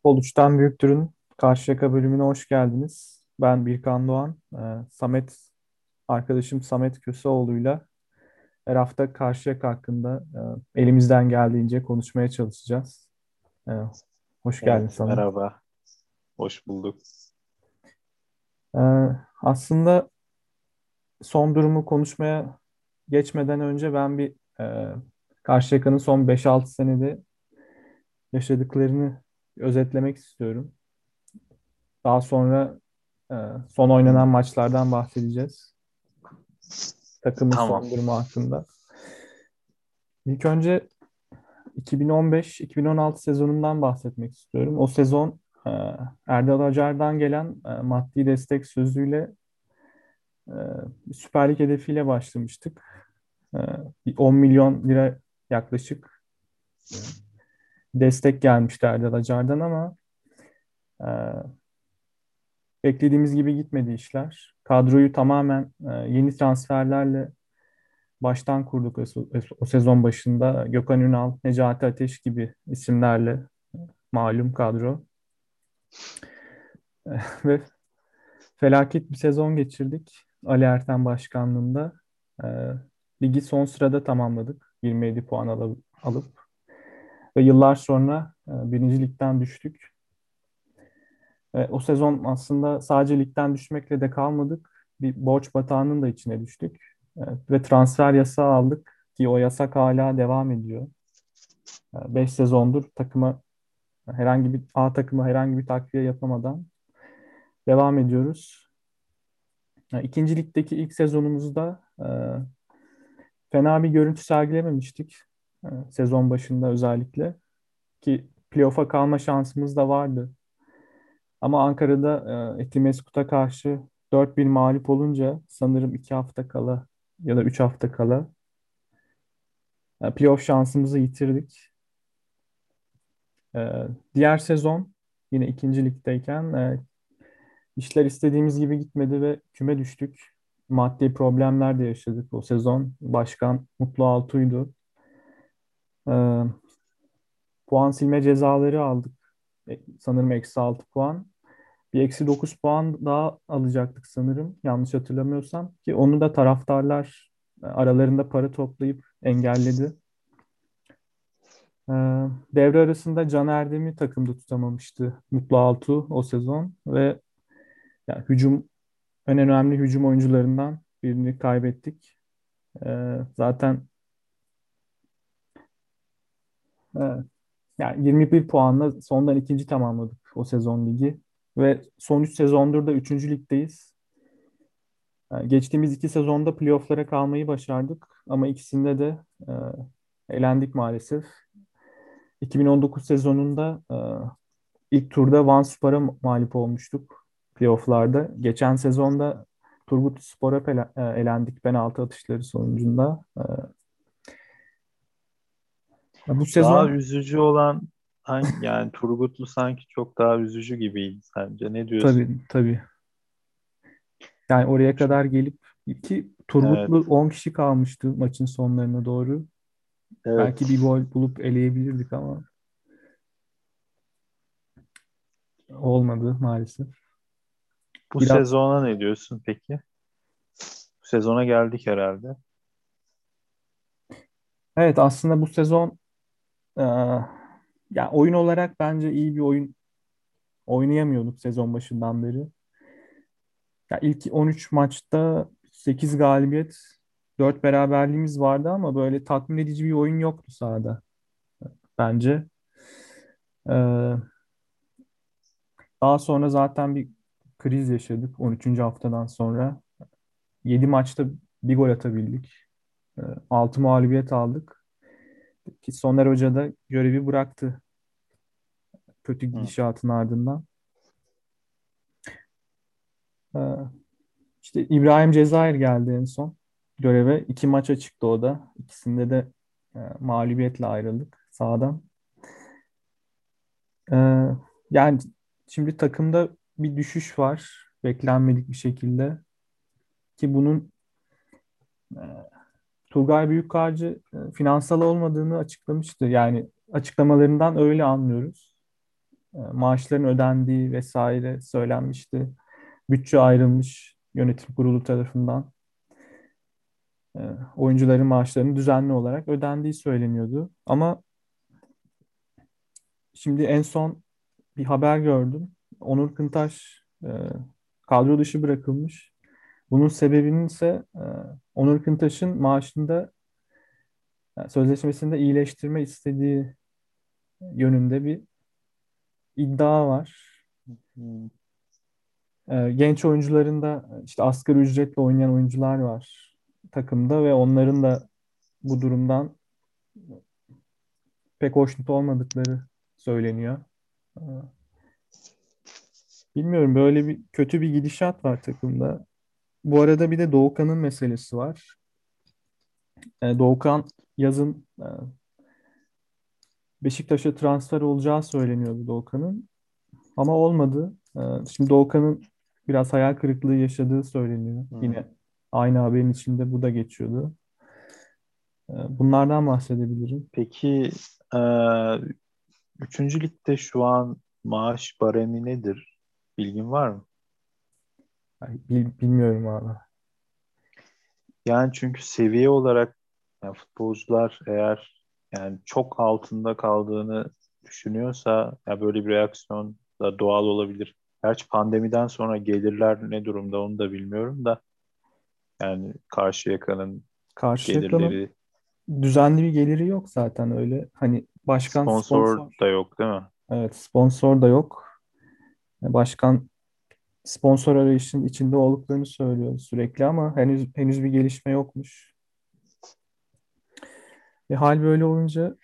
Futbol Üçten Büyüktür'ün Karşıyaka bölümüne hoş geldiniz. Ben Birkan Doğan. Ee, Samet, arkadaşım Samet Köseoğlu'yla her hafta Karşıyaka hakkında e, elimizden geldiğince konuşmaya çalışacağız. Ee, hoş geldin Evet, Samet. merhaba. Hoş bulduk. Ee, aslında son durumu konuşmaya geçmeden önce ben bir e, Karşıyaka'nın son 5-6 senede yaşadıklarını özetlemek istiyorum. Daha sonra e, son oynanan maçlardan bahsedeceğiz. Takımın Tamam. son durumu hakkında. İlk önce 2015-2016 sezonundan bahsetmek istiyorum. O sezon e, Erdal Acar'dan gelen e, maddi destek sözüyle e, Süper Lig hedefiyle başlamıştık. E, bir 10 milyon lira yaklaşık e, destek gelmişti Erdal Acar'dan ama e, beklediğimiz gibi gitmedi işler. Kadroyu tamamen e, yeni transferlerle baştan kurduk o, sezon başında. Gökhan Ünal, Necati Ateş gibi isimlerle malum kadro. Ve felaket bir sezon geçirdik Ali Erten başkanlığında. E, ligi son sırada tamamladık. 27 puan alıp, alıp. Ve yıllar sonra e, birinci ligden düştük. E, o sezon aslında sadece ligden düşmekle de kalmadık. Bir borç batağının da içine düştük. E, ve transfer yasağı aldık ki o yasak hala devam ediyor. 5 e, sezondur takıma herhangi bir A takıma herhangi bir takviye yapamadan devam ediyoruz. E, ikinci ligdeki ilk sezonumuzda fena bir görüntü sergilememiştik. E, sezon başında özellikle. Ki playoff'a kalma şansımız da vardı. Ama Ankara'da e, Etimeskut'a karşı 4-1 mağlup olunca sanırım 2 hafta kala ya da 3 hafta kala e, playoff şansımızı yitirdik. Diğer sezon yine ikinci ligdeyken işler istediğimiz gibi gitmedi ve küme düştük. Maddi problemler de yaşadık o sezon. Başkan Mutlu Altuğ'ydu. E, puan silme cezaları aldık. E, sanırım eksi 6 puan. Bir eksi 9 puan daha alacaktık sanırım. Yanlış hatırlamıyorsam. Ki onu da taraftarlar e, aralarında para toplayıp engelledi. E, devre arasında Can Erdem'i takımda tutamamıştı Mutlu Altuğ o sezon ve yani hücum en önemli hücum oyuncularından birini kaybettik. E, zaten yani 21 puanla sondan ikinci tamamladık o sezon ligi. Ve son 3 sezondur da 3. ligdeyiz. Geçtiğimiz iki sezonda playofflara kalmayı başardık. Ama ikisinde de e, elendik maalesef. 2019 sezonunda e, ilk turda Van Spor'a mağlup olmuştuk playofflarda. Geçen sezonda Turgut Spor'a e, elendik penaltı atışları sonucunda. E, bu sezon daha üzücü olan yani Turgutlu sanki çok daha üzücü gibiydi sence. Ne diyorsun? Tabii tabii. Yani oraya kadar gelip ki Turgutlu evet. 10 kişi kalmıştı maçın sonlarına doğru. Evet. Belki bir gol bulup eleyebilirdik ama olmadı maalesef. Bu Biraz... sezona ne diyorsun peki? Bu sezona geldik herhalde. Evet aslında bu sezon e, yani oyun olarak bence iyi bir oyun oynayamıyorduk sezon başından beri. Ya ilk 13 maçta 8 galibiyet, 4 beraberliğimiz vardı ama böyle tatmin edici bir oyun yoktu sahada bence. Ee, daha sonra zaten bir kriz yaşadık 13. haftadan sonra. 7 maçta bir gol atabildik. 6 mağlubiyet aldık. Ki Soner Hoca da görevi bıraktı kötü gidişatın ardından. Ee, işte İbrahim Cezayir geldi en son göreve. İki maça çıktı o da. İkisinde de e, mağlubiyetle ayrıldık sahadan. Ee, yani şimdi takımda bir düşüş var. Beklenmedik bir şekilde. Ki bunun e, Turgay Büyükkarcı e, finansal olmadığını açıklamıştı. Yani açıklamalarından öyle anlıyoruz. maaşların ödendiği vesaire söylenmişti. Bütçe ayrılmış yönetim kurulu tarafından. E, oyuncuların maaşlarının düzenli olarak ödendiği söyleniyordu. Ama şimdi en son bir haber gördüm. Onur Kıntaş e, kadro dışı bırakılmış. Bunun sebebinin ise e, Onur Kıntaş'ın maaşında yani sözleşmesinde iyileştirme istediği yönünde bir iddia var. E, genç oyuncuların da işte asgari ücretle oynayan oyuncular var takımda ve onların da bu durumdan pek hoşnut olmadıkları söyleniyor. E, bilmiyorum böyle bir kötü bir gidişat var takımda. Bu arada bir de Doğukan'ın meselesi var. E, Doğukan yazın e, Beşiktaş'a transfer olacağı söyleniyordu Doğukan'ın. Ama olmadı. E, şimdi Doğukan'ın biraz hayal kırıklığı yaşadığı söyleniyor. Hmm. Yine aynı haberin içinde bu da geçiyordu. E, bunlardan bahsedebilirim. Peki e, üçüncü ligde şu an maaş baremi nedir? Bilgin var mı? Bil, bilmiyorum abi. Yani çünkü seviye olarak yani futbolcular eğer yani çok altında kaldığını düşünüyorsa ya böyle bir reaksiyon da doğal olabilir. Gerçi pandemiden sonra gelirler ne durumda onu da bilmiyorum da yani karşı yakanın karşı gelirleri düzenli bir geliri yok zaten öyle. Hani başkan sponsor, sponsor da yok değil mi? Evet, sponsor da yok. Başkan sponsor arayışın içinde olduklarını söylüyor sürekli ama henüz henüz bir gelişme yokmuş. E, hal böyle olunca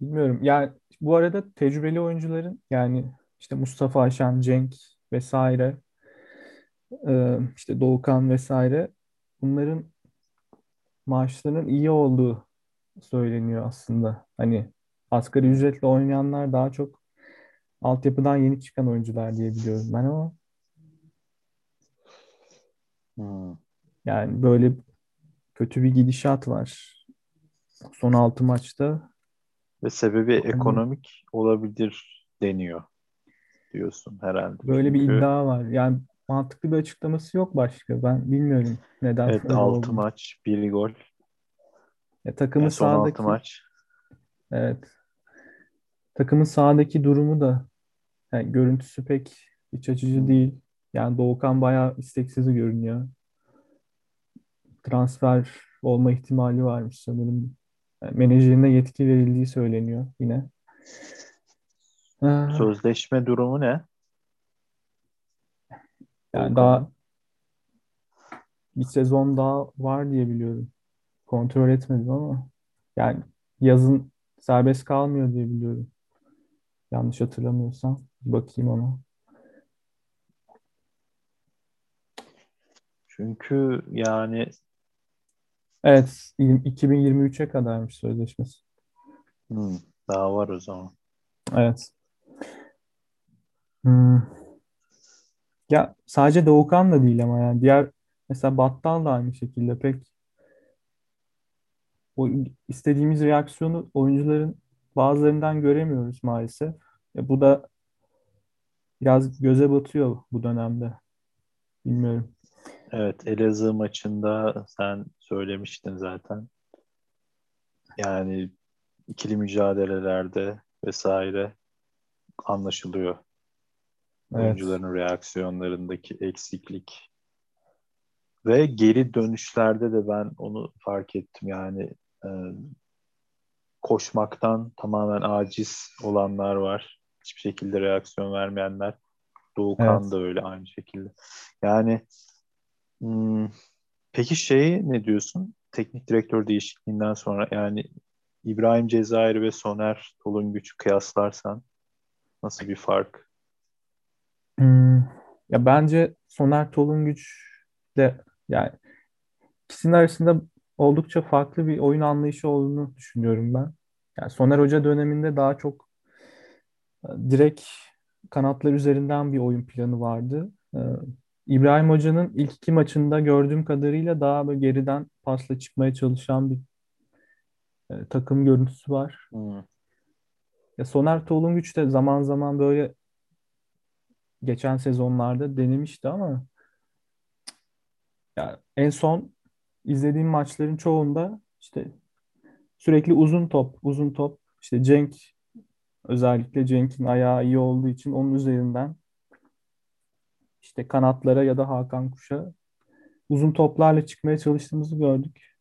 bilmiyorum. Yani bu arada tecrübeli oyuncuların yani işte Mustafa Ayşen, Cenk vesaire e, işte Doğukan vesaire bunların maaşlarının iyi olduğu söyleniyor aslında. Hani asgari ücretle oynayanlar daha çok altyapıdan yeni çıkan oyuncular diye biliyorum ben ama hmm. yani böyle kötü bir gidişat var. Son altı maçta. Ve sebebi ekonomik olabilir deniyor diyorsun herhalde. Böyle Çünkü... bir iddia var. Yani mantıklı bir açıklaması yok başka. Ben bilmiyorum neden. Evet 6 maç, 1 gol. Ya, takımın yani son sahadaki... 6 maç. Evet. Takımın sahadaki durumu da yani görüntüsü pek iç açıcı değil. Yani Doğukan bayağı isteksiz görünüyor. Transfer olma ihtimali varmış sanırım. Yani menajerine yetki verildiği söyleniyor yine. Ee, Sözleşme durumu ne? Yani daha bir sezon daha var diye biliyorum. Kontrol etmedim ama yani yazın serbest kalmıyor diye biliyorum. Yanlış hatırlamıyorsam. Bakayım ona. Çünkü yani Evet, 2023'e kadarmış sözleşmesi. Hmm, daha var o zaman. Evet. Hmm. Ya sadece Doğukan da değil ama yani diğer mesela Battal da aynı şekilde pek o istediğimiz reaksiyonu oyuncuların bazılarından göremiyoruz maalesef. E, bu da biraz göze batıyor bu dönemde. Bilmiyorum. Evet, Elazığ maçında sen söylemiştin zaten. Yani ikili mücadelelerde vesaire anlaşılıyor. Evet. Oyuncuların reaksiyonlarındaki eksiklik. Ve geri dönüşlerde de ben onu fark ettim. Yani e, koşmaktan tamamen aciz olanlar var. Hiçbir şekilde reaksiyon vermeyenler. Doğukan evet. da öyle aynı şekilde. Yani hmm, peki şeyi ne diyorsun? Teknik direktör değişikliğinden sonra yani İbrahim Cezayir ve Soner Tolunguç kıyaslarsan nasıl bir fark? Hmm, ya bence Soner Tolunguç de yani ikisinin arasında oldukça farklı bir oyun anlayışı olduğunu düşünüyorum ben. Yani Soner Hoca döneminde daha çok e, direkt kanatlar üzerinden bir oyun planı vardı. İbrahim Hoca'nın ilk iki maçında gördüğüm kadarıyla daha böyle geriden pasla çıkmaya çalışan bir e, takım görüntüsü var. Hmm. Ya Soner Tolunguç de zaman zaman böyle geçen sezonlarda denemişti ama ya en son izlediğim maçların çoğunda işte sürekli uzun top, uzun top. İşte Cenk özellikle Cenk'in ayağı iyi olduğu için onun üzerinden işte kanatlara ya da Hakan Kuş'a uzun toplarla çıkmaya çalıştığımızı gördük.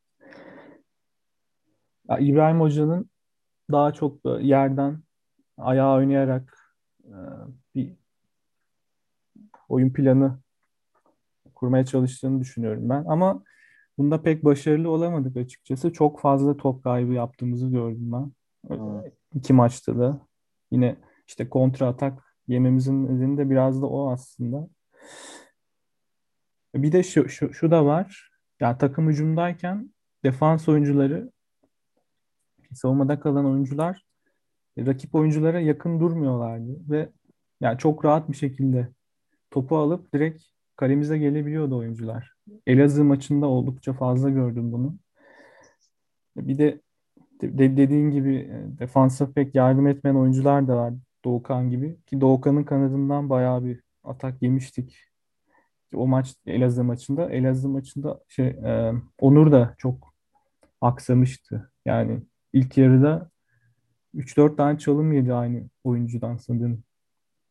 Ya İbrahim Hoca'nın daha çok yerden ayağı oynayarak e, bir oyun planı kurmaya çalıştığını düşünüyorum ben. Ama bunda pek başarılı olamadık açıkçası. Çok fazla top kaybı yaptığımızı gördüm ben. Hmm. İki maçta da. Yine işte kontra atak yememizin nedeni de biraz da o aslında. Bir de şu, şu, şu da var. Yani takım hücumdayken defans oyuncuları savunmada kalan oyuncular rakip oyunculara yakın durmuyorlardı ve yani çok rahat bir şekilde topu alıp direkt kalemize gelebiliyordu oyuncular. Elazığ maçında oldukça fazla gördüm bunu. Bir de, de dediğin gibi e, defansa pek yardım etmeyen oyuncular da var. Doğukan gibi. Ki Doğukan'ın kanadından bayağı bir atak yemiştik. O maç Elazığ maçında. Elazığ maçında şey e, Onur da çok aksamıştı. Yani ilk yarıda 3-4 tane çalım yedi aynı oyuncudan sanırım.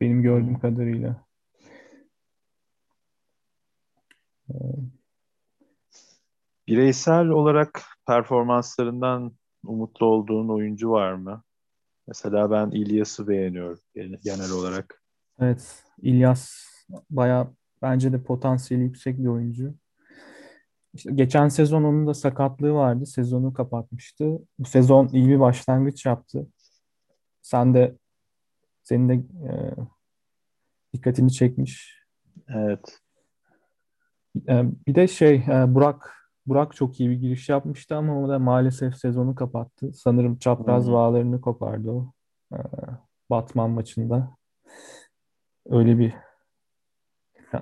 Benim gördüğüm hmm. kadarıyla. Bireysel olarak performanslarından umutlu olduğun oyuncu var mı? Mesela ben İlyas'ı beğeniyorum genel olarak. Evet, İlyas bayağı bence de potansiyeli yüksek bir oyuncu. İşte geçen sezon onun da sakatlığı vardı. Sezonu kapatmıştı. Bu sezon iyi bir başlangıç yaptı. Sen de senin de e, dikkatini çekmiş. Evet. E, bir de şey e, Burak Burak çok iyi bir giriş yapmıştı ama o da maalesef sezonu kapattı. Sanırım çapraz hmm. bağlarını kopardı o. E, Batman maçında. Öyle bir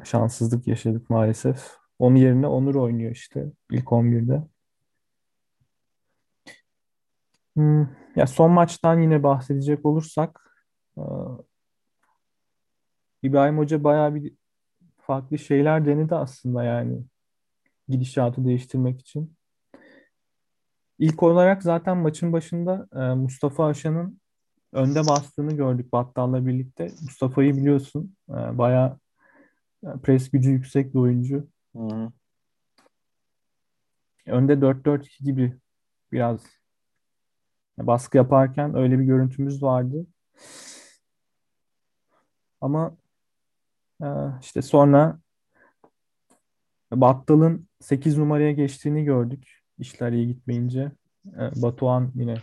şanssızlık yaşadık maalesef. Onun yerine Onur oynuyor işte ilk 11'de. Hmm, ya son maçtan yine bahsedecek olursak İbrahim Hoca bayağı bir farklı şeyler denedi aslında yani gidişatı değiştirmek için. İlk olarak zaten maçın başında Mustafa Aşan'ın önde bastığını gördük Battal'la birlikte. Mustafa'yı biliyorsun. Bayağı pres gücü yüksek bir oyuncu. Hı hı. Önde 4-4-2 gibi biraz baskı yaparken öyle bir görüntümüz vardı. Ama e, işte sonra Battal'ın 8 numaraya geçtiğini gördük. İşler iyi gitmeyince. E, Batuhan yine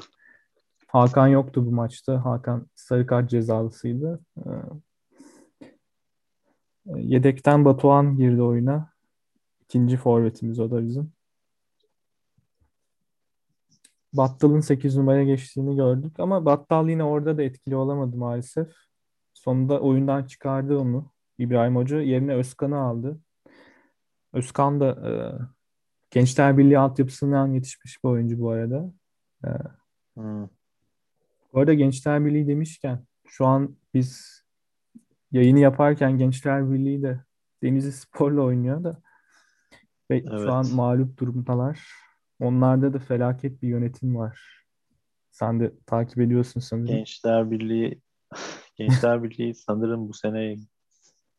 Hakan yoktu bu maçta. Hakan sarı kart cezalısıydı. E, yedekten Batuhan girdi oyuna. İkinci forvetimiz o da bizim. Battal'ın 8 numaraya geçtiğini gördük ama Battal yine orada da etkili olamadı maalesef. Sonunda oyundan çıkardı onu İbrahim Hoca. Yerine Özkan'ı aldı. Özkan da e, Gençler Birliği altyapısından yetişmiş bir oyuncu bu arada. E, hmm. Bu arada Gençler Birliği demişken şu an biz yayını yaparken Gençler Birliği de Denizli Spor'la oynuyor da ve evet. şu an mağlup durumdalar. Onlarda da felaket bir yönetim var. Sen de takip ediyorsun sanırım. Gençler Birliği Gençler Birliği sanırım bu sene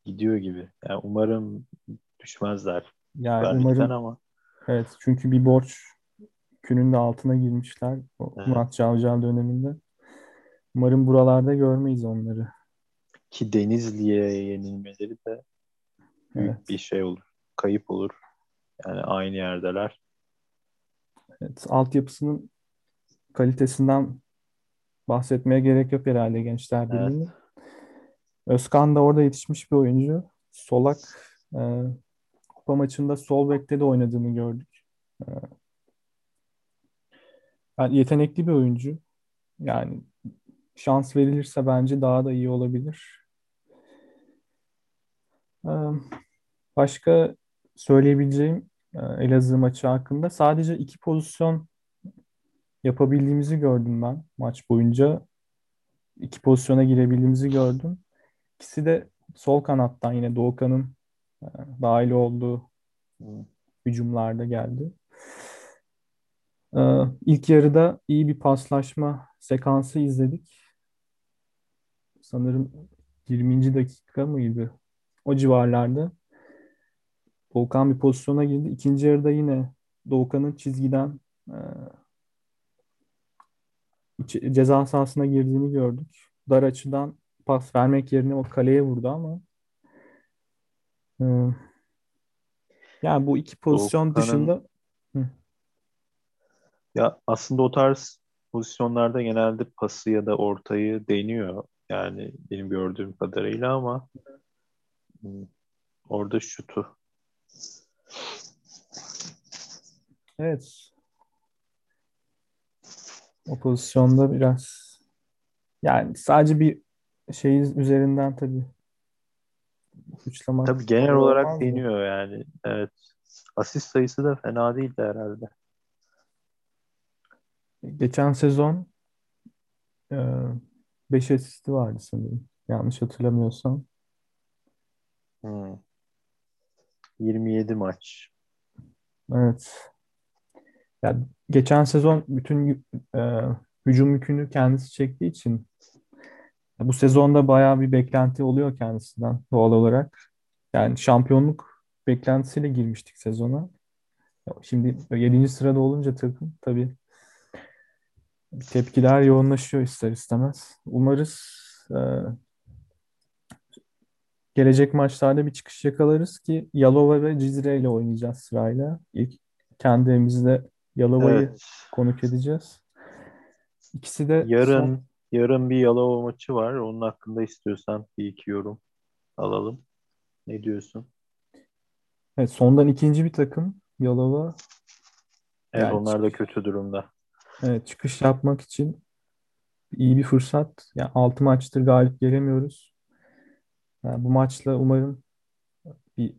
gidiyor gibi. Yani umarım düşmezler. Yani umarım ama. Evet çünkü bir borç künün de altına girmişler evet. Murat Cavcav döneminde. Umarım buralarda görmeyiz onları. Ki Denizli'ye yenilmeleri de büyük evet. bir şey olur. Kayıp olur. Yani aynı yerdeler. Evet, altyapısının kalitesinden bahsetmeye gerek yok herhalde Gençler Birliği'nin. Evet. Özkan da orada yetişmiş bir oyuncu. Solak e, kupa maçında sol bekte de oynadığını gördük. E, yani yetenekli bir oyuncu. Yani şans verilirse bence daha da iyi olabilir. E, başka söyleyebileceğim e, Elazığ maçı hakkında. Sadece iki pozisyon yapabildiğimizi gördüm ben maç boyunca. iki pozisyona girebildiğimizi gördüm. İkisi de sol kanattan yine Doğukan'ın e, dahil olduğu hücumlarda geldi. Ee, ilk yarıda iyi bir paslaşma sekansı izledik. Sanırım 20. dakika mıydı? O civarlarda. Doğukan bir pozisyona girdi. İkinci yarıda yine Doğukan'ın çizgiden e, ceza sahasına girdiğini gördük. Dar açıdan pas vermek yerine o kaleye vurdu ama e, yani bu iki pozisyon Doğukan'ın- dışında Hı. Ya aslında o tarz pozisyonlarda genelde pası ya da ortayı deniyor. Yani benim gördüğüm kadarıyla ama hmm, orada şutu. Evet. O pozisyonda biraz yani sadece bir şey üzerinden tabii suçlamak Tabii genel olarak olmaz mı? deniyor yani. Evet. Asist sayısı da fena değildi herhalde. Geçen sezon 5 asisti vardı sanırım. Yanlış hatırlamıyorsam. Hmm. 27 maç. Evet. Ya geçen sezon bütün e, hücum yükünü kendisi çektiği için bu sezonda bayağı bir beklenti oluyor kendisinden doğal olarak. Yani şampiyonluk beklentisiyle girmiştik sezona. Şimdi 7. sırada olunca takım tabii tepkiler yoğunlaşıyor ister istemez. Umarız e, gelecek maçlarda bir çıkış yakalarız ki Yalova ve Cizre ile oynayacağız sırayla. İlk kendi evimizde Yalova'yı Evet. konuk edeceğiz. İkisi de Yarın son- yarın bir Yalova maçı var. Onun hakkında istiyorsan bir iki yorum alalım. Ne diyorsun? evet, sondan ikinci bir takım Yalova. Evet Yani onlar da kötü durumda. Evet, çıkış yapmak için iyi bir fırsat. Yani 6 maçtır galip gelemiyoruz. Yani bu maçla umarım bir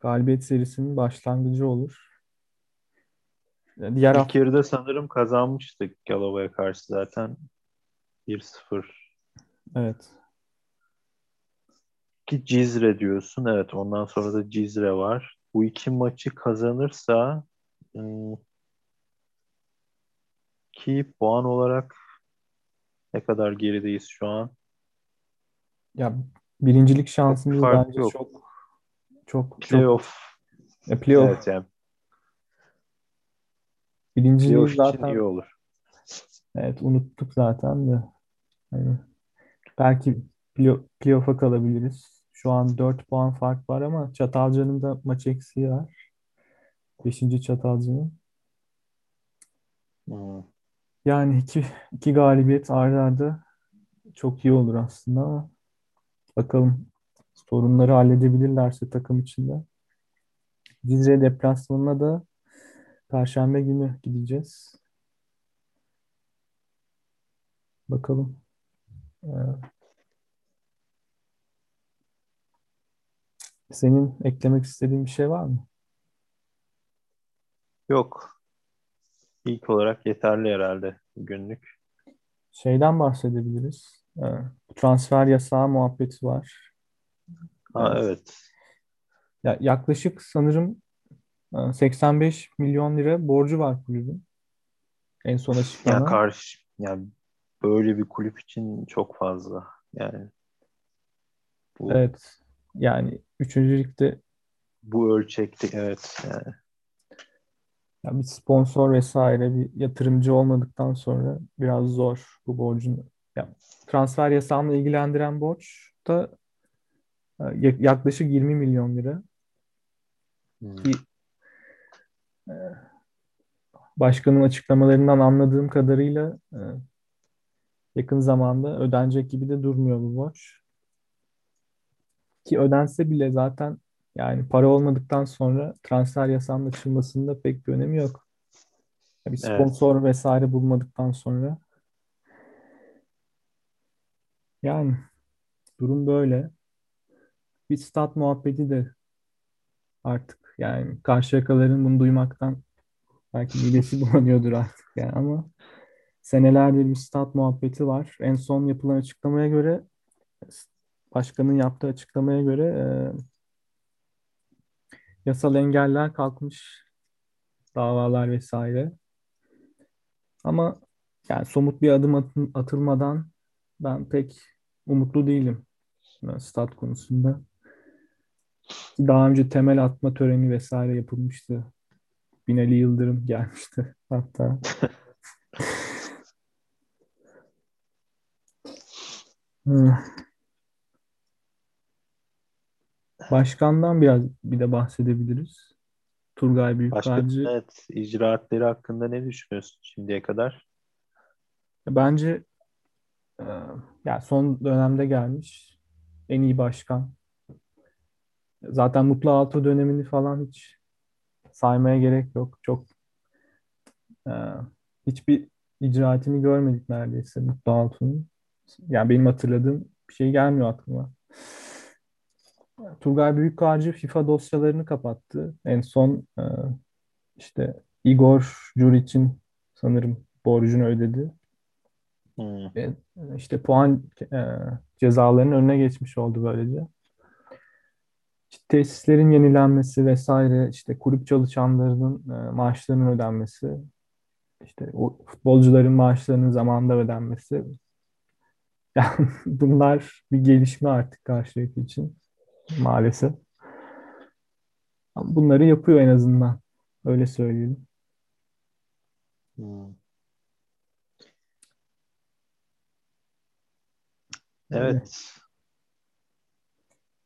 galibiyet serisinin başlangıcı olur. Yani Diğer İlk hafta yarıda sanırım kazanmıştık Yalova'ya karşı zaten 1-0. evet. Ki Cizre diyorsun. Evet ondan sonra da Cizre var. Bu iki maçı kazanırsa ım, ki puan olarak ne kadar gerideyiz şu an? Ya birincilik şansımız fark bence yok. çok çok çok Playoff. Ya playoff Evet yani birinciliği playoff için zaten iyi olur. evet unuttuk zaten de. Hani belki play- playoff'a kalabiliriz. Şu an 4 puan fark var ama Çatalca'nın da maç eksiği var. 5. Çatalca'nın. Hmm. Yani iki, iki galibiyet arda arda çok iyi olur aslında ama bakalım sorunları halledebilirlerse takım içinde. Cizre deplasmanına da Perşembe günü gideceğiz. Bakalım. Ee, senin eklemek istediğin bir şey var mı? Yok. İlk olarak yeterli herhalde günlük. Şeyden bahsedebiliriz. Ee, transfer yasağı muhabbeti var. Ha Evet. evet. Ya yaklaşık sanırım e, 85 milyon lira borcu var kulübün. En son Ya açıklanan. karşı yani böyle bir kulüp için çok fazla. Yani bu Evet. Yani 3. ligde bu ölçekte evet yani ya bir sponsor vesaire bir yatırımcı olmadıktan sonra biraz zor bu borcun. Ya, transfer yasağını ilgilendiren borç da e, ya- yaklaşık 20 milyon lira. Hmm. Ki e, başkanın açıklamalarından anladığım kadarıyla e, yakın zamanda ödenecek gibi de durmuyor bu borç. Ki ödense bile zaten yani para olmadıktan sonra transfer yasağının açılmasında pek bir önemi yok. Bir Evet. sponsor vesaire bulmadıktan sonra. Yani durum böyle. Bir stat muhabbeti de artık yani Karşıyakalıların bunu duymaktan belki midesi bulanıyordur artık yani ama senelerdir bir stat muhabbeti var. En son yapılan açıklamaya göre başkanın yaptığı açıklamaya göre e, yasal engeller kalkmış davalar vesaire. Ama yani somut bir adım atılmadan ben pek umutlu değilim stat konusunda. Daha önce temel atma töreni vesaire yapılmıştı. Binali Yıldırım gelmişti hatta. Başkandan biraz bir de bahsedebiliriz. Turgay Büyükkarcı. Başkan, evet, icraatleri hakkında ne düşünüyorsun şimdiye kadar? Bence e, yani son dönemde gelmiş en iyi başkan. Zaten Mutlu Altı dönemini falan hiç saymaya gerek yok. Çok e, hiçbir icraatini görmedik neredeyse Mutlu Altun'un. Yani benim hatırladığım bir şey gelmiyor aklıma. Turgay Büyükkarcı FIFA dosyalarını kapattı. En son e, işte Igor Juric'in sanırım borcunu ödedi. Hmm. Ve işte puan e, cezalarının önüne geçmiş oldu böylece. İşte tesislerin yenilenmesi vesaire, işte kulüp çalışanlarının e, maaşlarının ödenmesi, işte o futbolcuların maaşlarının zamanında ödenmesi. Yani bunlar bir gelişme artık karşıyaki için maalesef. Bunları yapıyor en azından. Öyle söyleyelim. Hmm. Evet.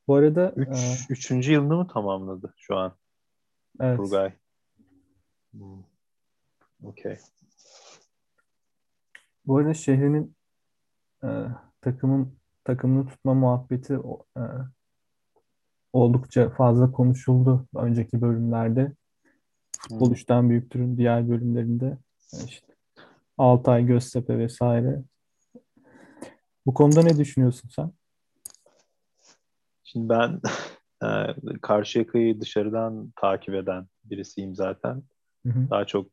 Bu arada Üç, e... üçüncü yılını mı tamamladı şu an? Evet. Turgay. Hmm. Okey. Bu arada şehrinin e, takımın takımını tutma muhabbeti e, oldukça fazla konuşuldu önceki bölümlerde. Futbol hmm. üçten büyüktürün diğer bölümlerinde. işte Altay, Göztepe vesaire. Bu konuda ne düşünüyorsun sen? Şimdi ben e, Karşıyaka'yı dışarıdan takip eden birisiyim zaten. Hı hı. Daha çok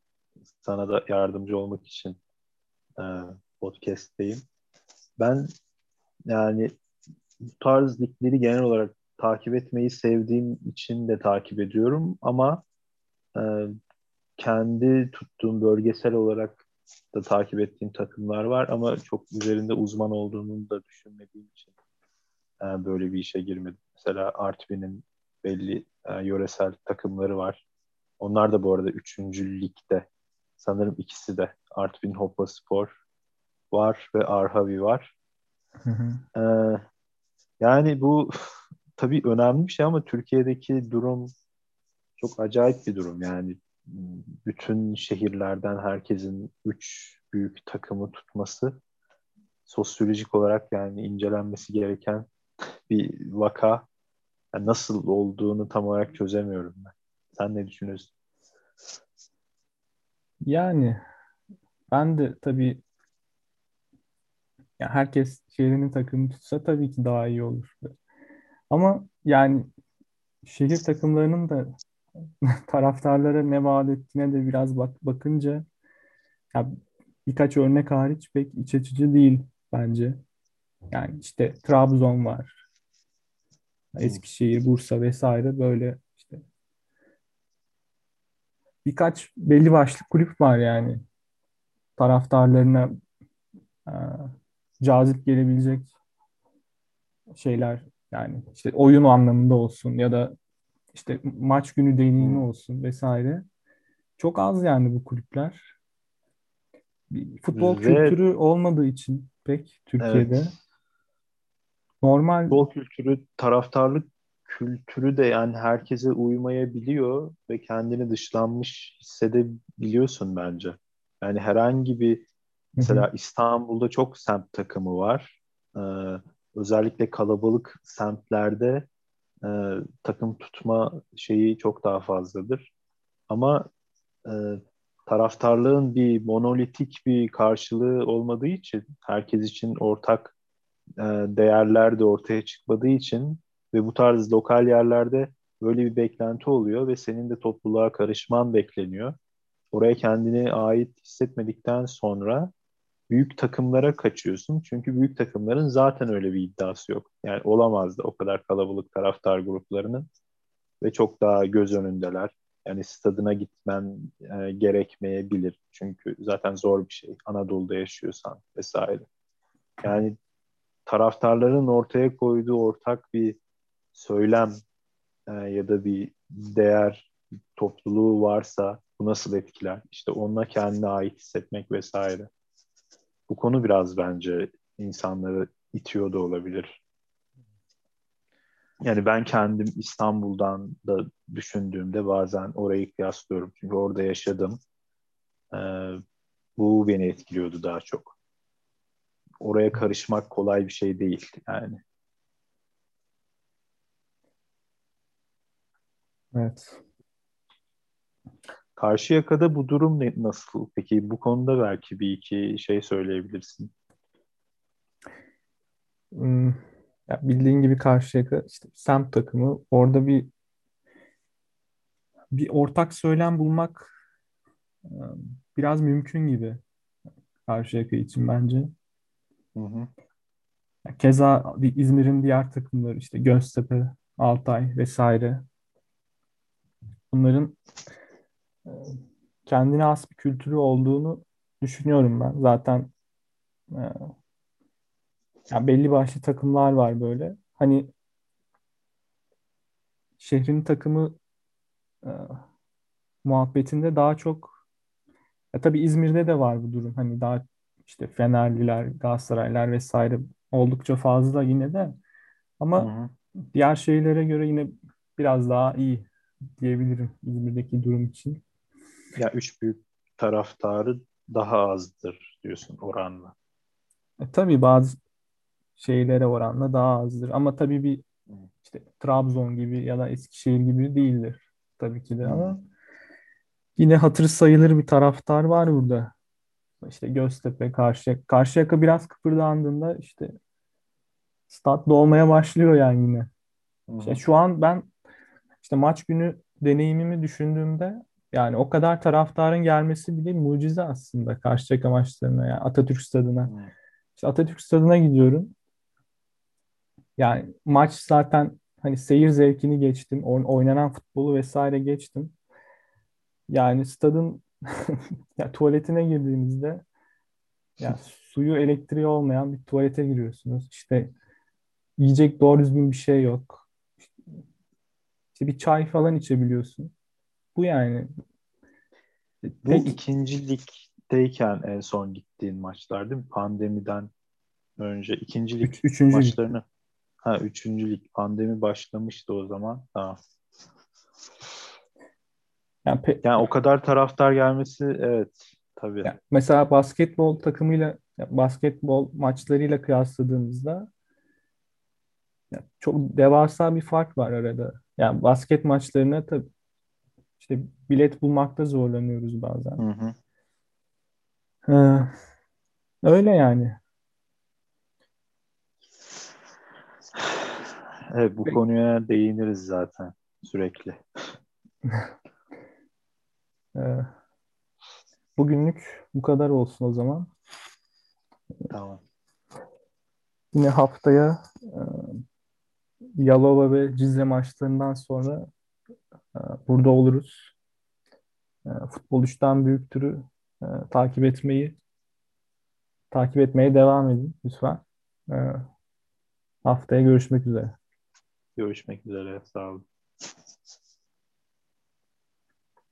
sana da yardımcı olmak için e, podcast'teyim. Ben yani bu tarz ligleri genel olarak takip etmeyi sevdiğim için de takip ediyorum ama e, kendi tuttuğum bölgesel olarak da takip ettiğim takımlar var ama çok üzerinde uzman olduğunu da düşünmediğim için e, böyle bir işe girmedim. Mesela Artvin'in belli e, yöresel takımları var. Onlar da bu arada 3. ligde. Sanırım ikisi de. Artvin Hopa Spor var ve Arhavi var. Hı hı. Ee, yani bu tabii önemli bir şey ama Türkiye'deki durum çok acayip bir durum. Yani bütün şehirlerden herkesin üç büyük takımı tutması sosyolojik olarak yani incelenmesi gereken bir vaka. Yani nasıl olduğunu tam olarak çözemiyorum ben. Sen ne düşünüyorsun? Yani ben de tabii yani herkes şehrinin takımını tutsa tabii ki daha iyi olur. Ama yani şehir takımlarının da taraftarlara ne vaat ettiğine de biraz bak bakınca ya birkaç örnek hariç pek iç açıcı değil bence. Yani işte Trabzon var. Eskişehir, Bursa vesaire böyle işte birkaç belli başlı kulüp var yani taraftarlarına e, cazip gelebilecek şeyler yani işte oyun anlamında olsun ya da işte maç günü deneyimi olsun vesaire. Çok az yani bu kulüpler. Bir futbol Ve... kültürü olmadığı için pek Türkiye'de. Evet. Normal futbol kültürü, taraftarlık kültürü de yani herkese uymayabiliyor ve kendini dışlanmış hissedebiliyorsun bence. Yani herhangi bir mesela Hı-hı. İstanbul'da çok semt takımı var. Ee, özellikle kalabalık semtlerde e, takım tutma şeyi çok daha fazladır. Ama e, taraftarlığın bir monolitik bir karşılığı olmadığı için, herkes için ortak e, değerler de ortaya çıkmadığı için ve bu tarz lokal yerlerde böyle bir beklenti oluyor ve senin de topluluğa karışman bekleniyor. Oraya kendini ait hissetmedikten sonra büyük takımlara kaçıyorsun. Çünkü büyük takımların zaten öyle bir iddiası yok. Yani olamazdı o kadar kalabalık taraftar gruplarının ve çok daha göz önündeler. Yani stadına gitmen e, gerekmeyebilir. Çünkü zaten zor bir şey. Anadolu'da yaşıyorsan vesaire. Yani taraftarların ortaya koyduğu ortak bir söylem e, ya da bir değer topluluğu varsa bu nasıl etkiler? İşte onunla kendine ait hissetmek vesaire. Bu konu biraz bence insanları itiyor da olabilir. Yani ben kendim İstanbul'dan da düşündüğümde bazen orayı kıyaslıyorum. Çünkü orada yaşadım. Ee, bu beni etkiliyordu daha çok. Oraya karışmak kolay bir şey değil yani. Evet. Karşıyaka'da bu durum ne, nasıl? Peki bu konuda belki bir iki şey söyleyebilirsin. Hmm, ya bildiğin gibi Karşıyaka işte semt takımı orada bir bir ortak söylem bulmak biraz mümkün gibi Karşıyaka için bence. Hı hı. Keza İzmir'in diğer takımları işte Göztepe, Altay vesaire bunların kendine has bir kültürü olduğunu düşünüyorum ben. Zaten e, yani belli başlı takımlar var böyle. Hani şehrin takımı e, muhabbetinde daha çok ya tabii İzmir'de de var bu durum. Hani daha işte Fenerliler, Galatasaraylar vesaire oldukça fazla yine de ama hı hı. diğer şehirlere göre yine biraz daha iyi diyebilirim İzmir'deki durum için. Ya üç büyük taraftarı daha azdır diyorsun oranla. E, tabii bazı şeylere oranla daha azdır ama tabii bir işte Trabzon gibi ya da Eskişehir gibi değildir tabii ki de Hmm. ama yine hatır sayılır bir taraftar var burada. İşte Göztepe, Karşıyaka. Karşıyaka biraz kıpırdandığında işte stat dolmaya başlıyor yani yine. İşte şu an ben işte maç günü deneyimimi düşündüğümde yani o kadar taraftarın gelmesi bile mucize aslında Karşıyaka maçlarına yani Atatürk Stadı'na. İşte Atatürk Stadı'na gidiyorum. Yani maç zaten hani seyir zevkini geçtim. oyn- Oynanan futbolu vesaire geçtim. Yani stadın ya tuvaletine girdiğinizde ya suyu elektriği olmayan bir tuvalete giriyorsunuz. İşte yiyecek doğru düzgün bir şey yok. İşte bir çay falan içebiliyorsun. Bu yani Bu tek ikinci ligdeyken en son gittiğin maçlar değil mi? Pandemiden önce ikinci lig üç, üçüncü lig. maçlarını ha üçüncü lig pandemi başlamıştı o zaman. Tamam. Yani pe- Yani o kadar taraftar gelmesi evet tabii. ya mesela basketbol takımıyla basketbol maçlarıyla kıyasladığımızda ya çok devasa bir fark var arada. Yani basket maçlarına tabii işte bilet bulmakta zorlanıyoruz bazen. Hı hı. Ee, öyle yani. Evet bu konuya değiniriz zaten sürekli. Ee, bugünlük bu kadar olsun o zaman. Tamam. Yine haftaya e, Yalova ve Cizre maçlarından sonra burada oluruz. E, Futbol 3'ten büyüktürü e, takip etmeyi takip etmeye devam edin lütfen. E, haftaya görüşmek üzere. Görüşmek üzere. Sağ olun.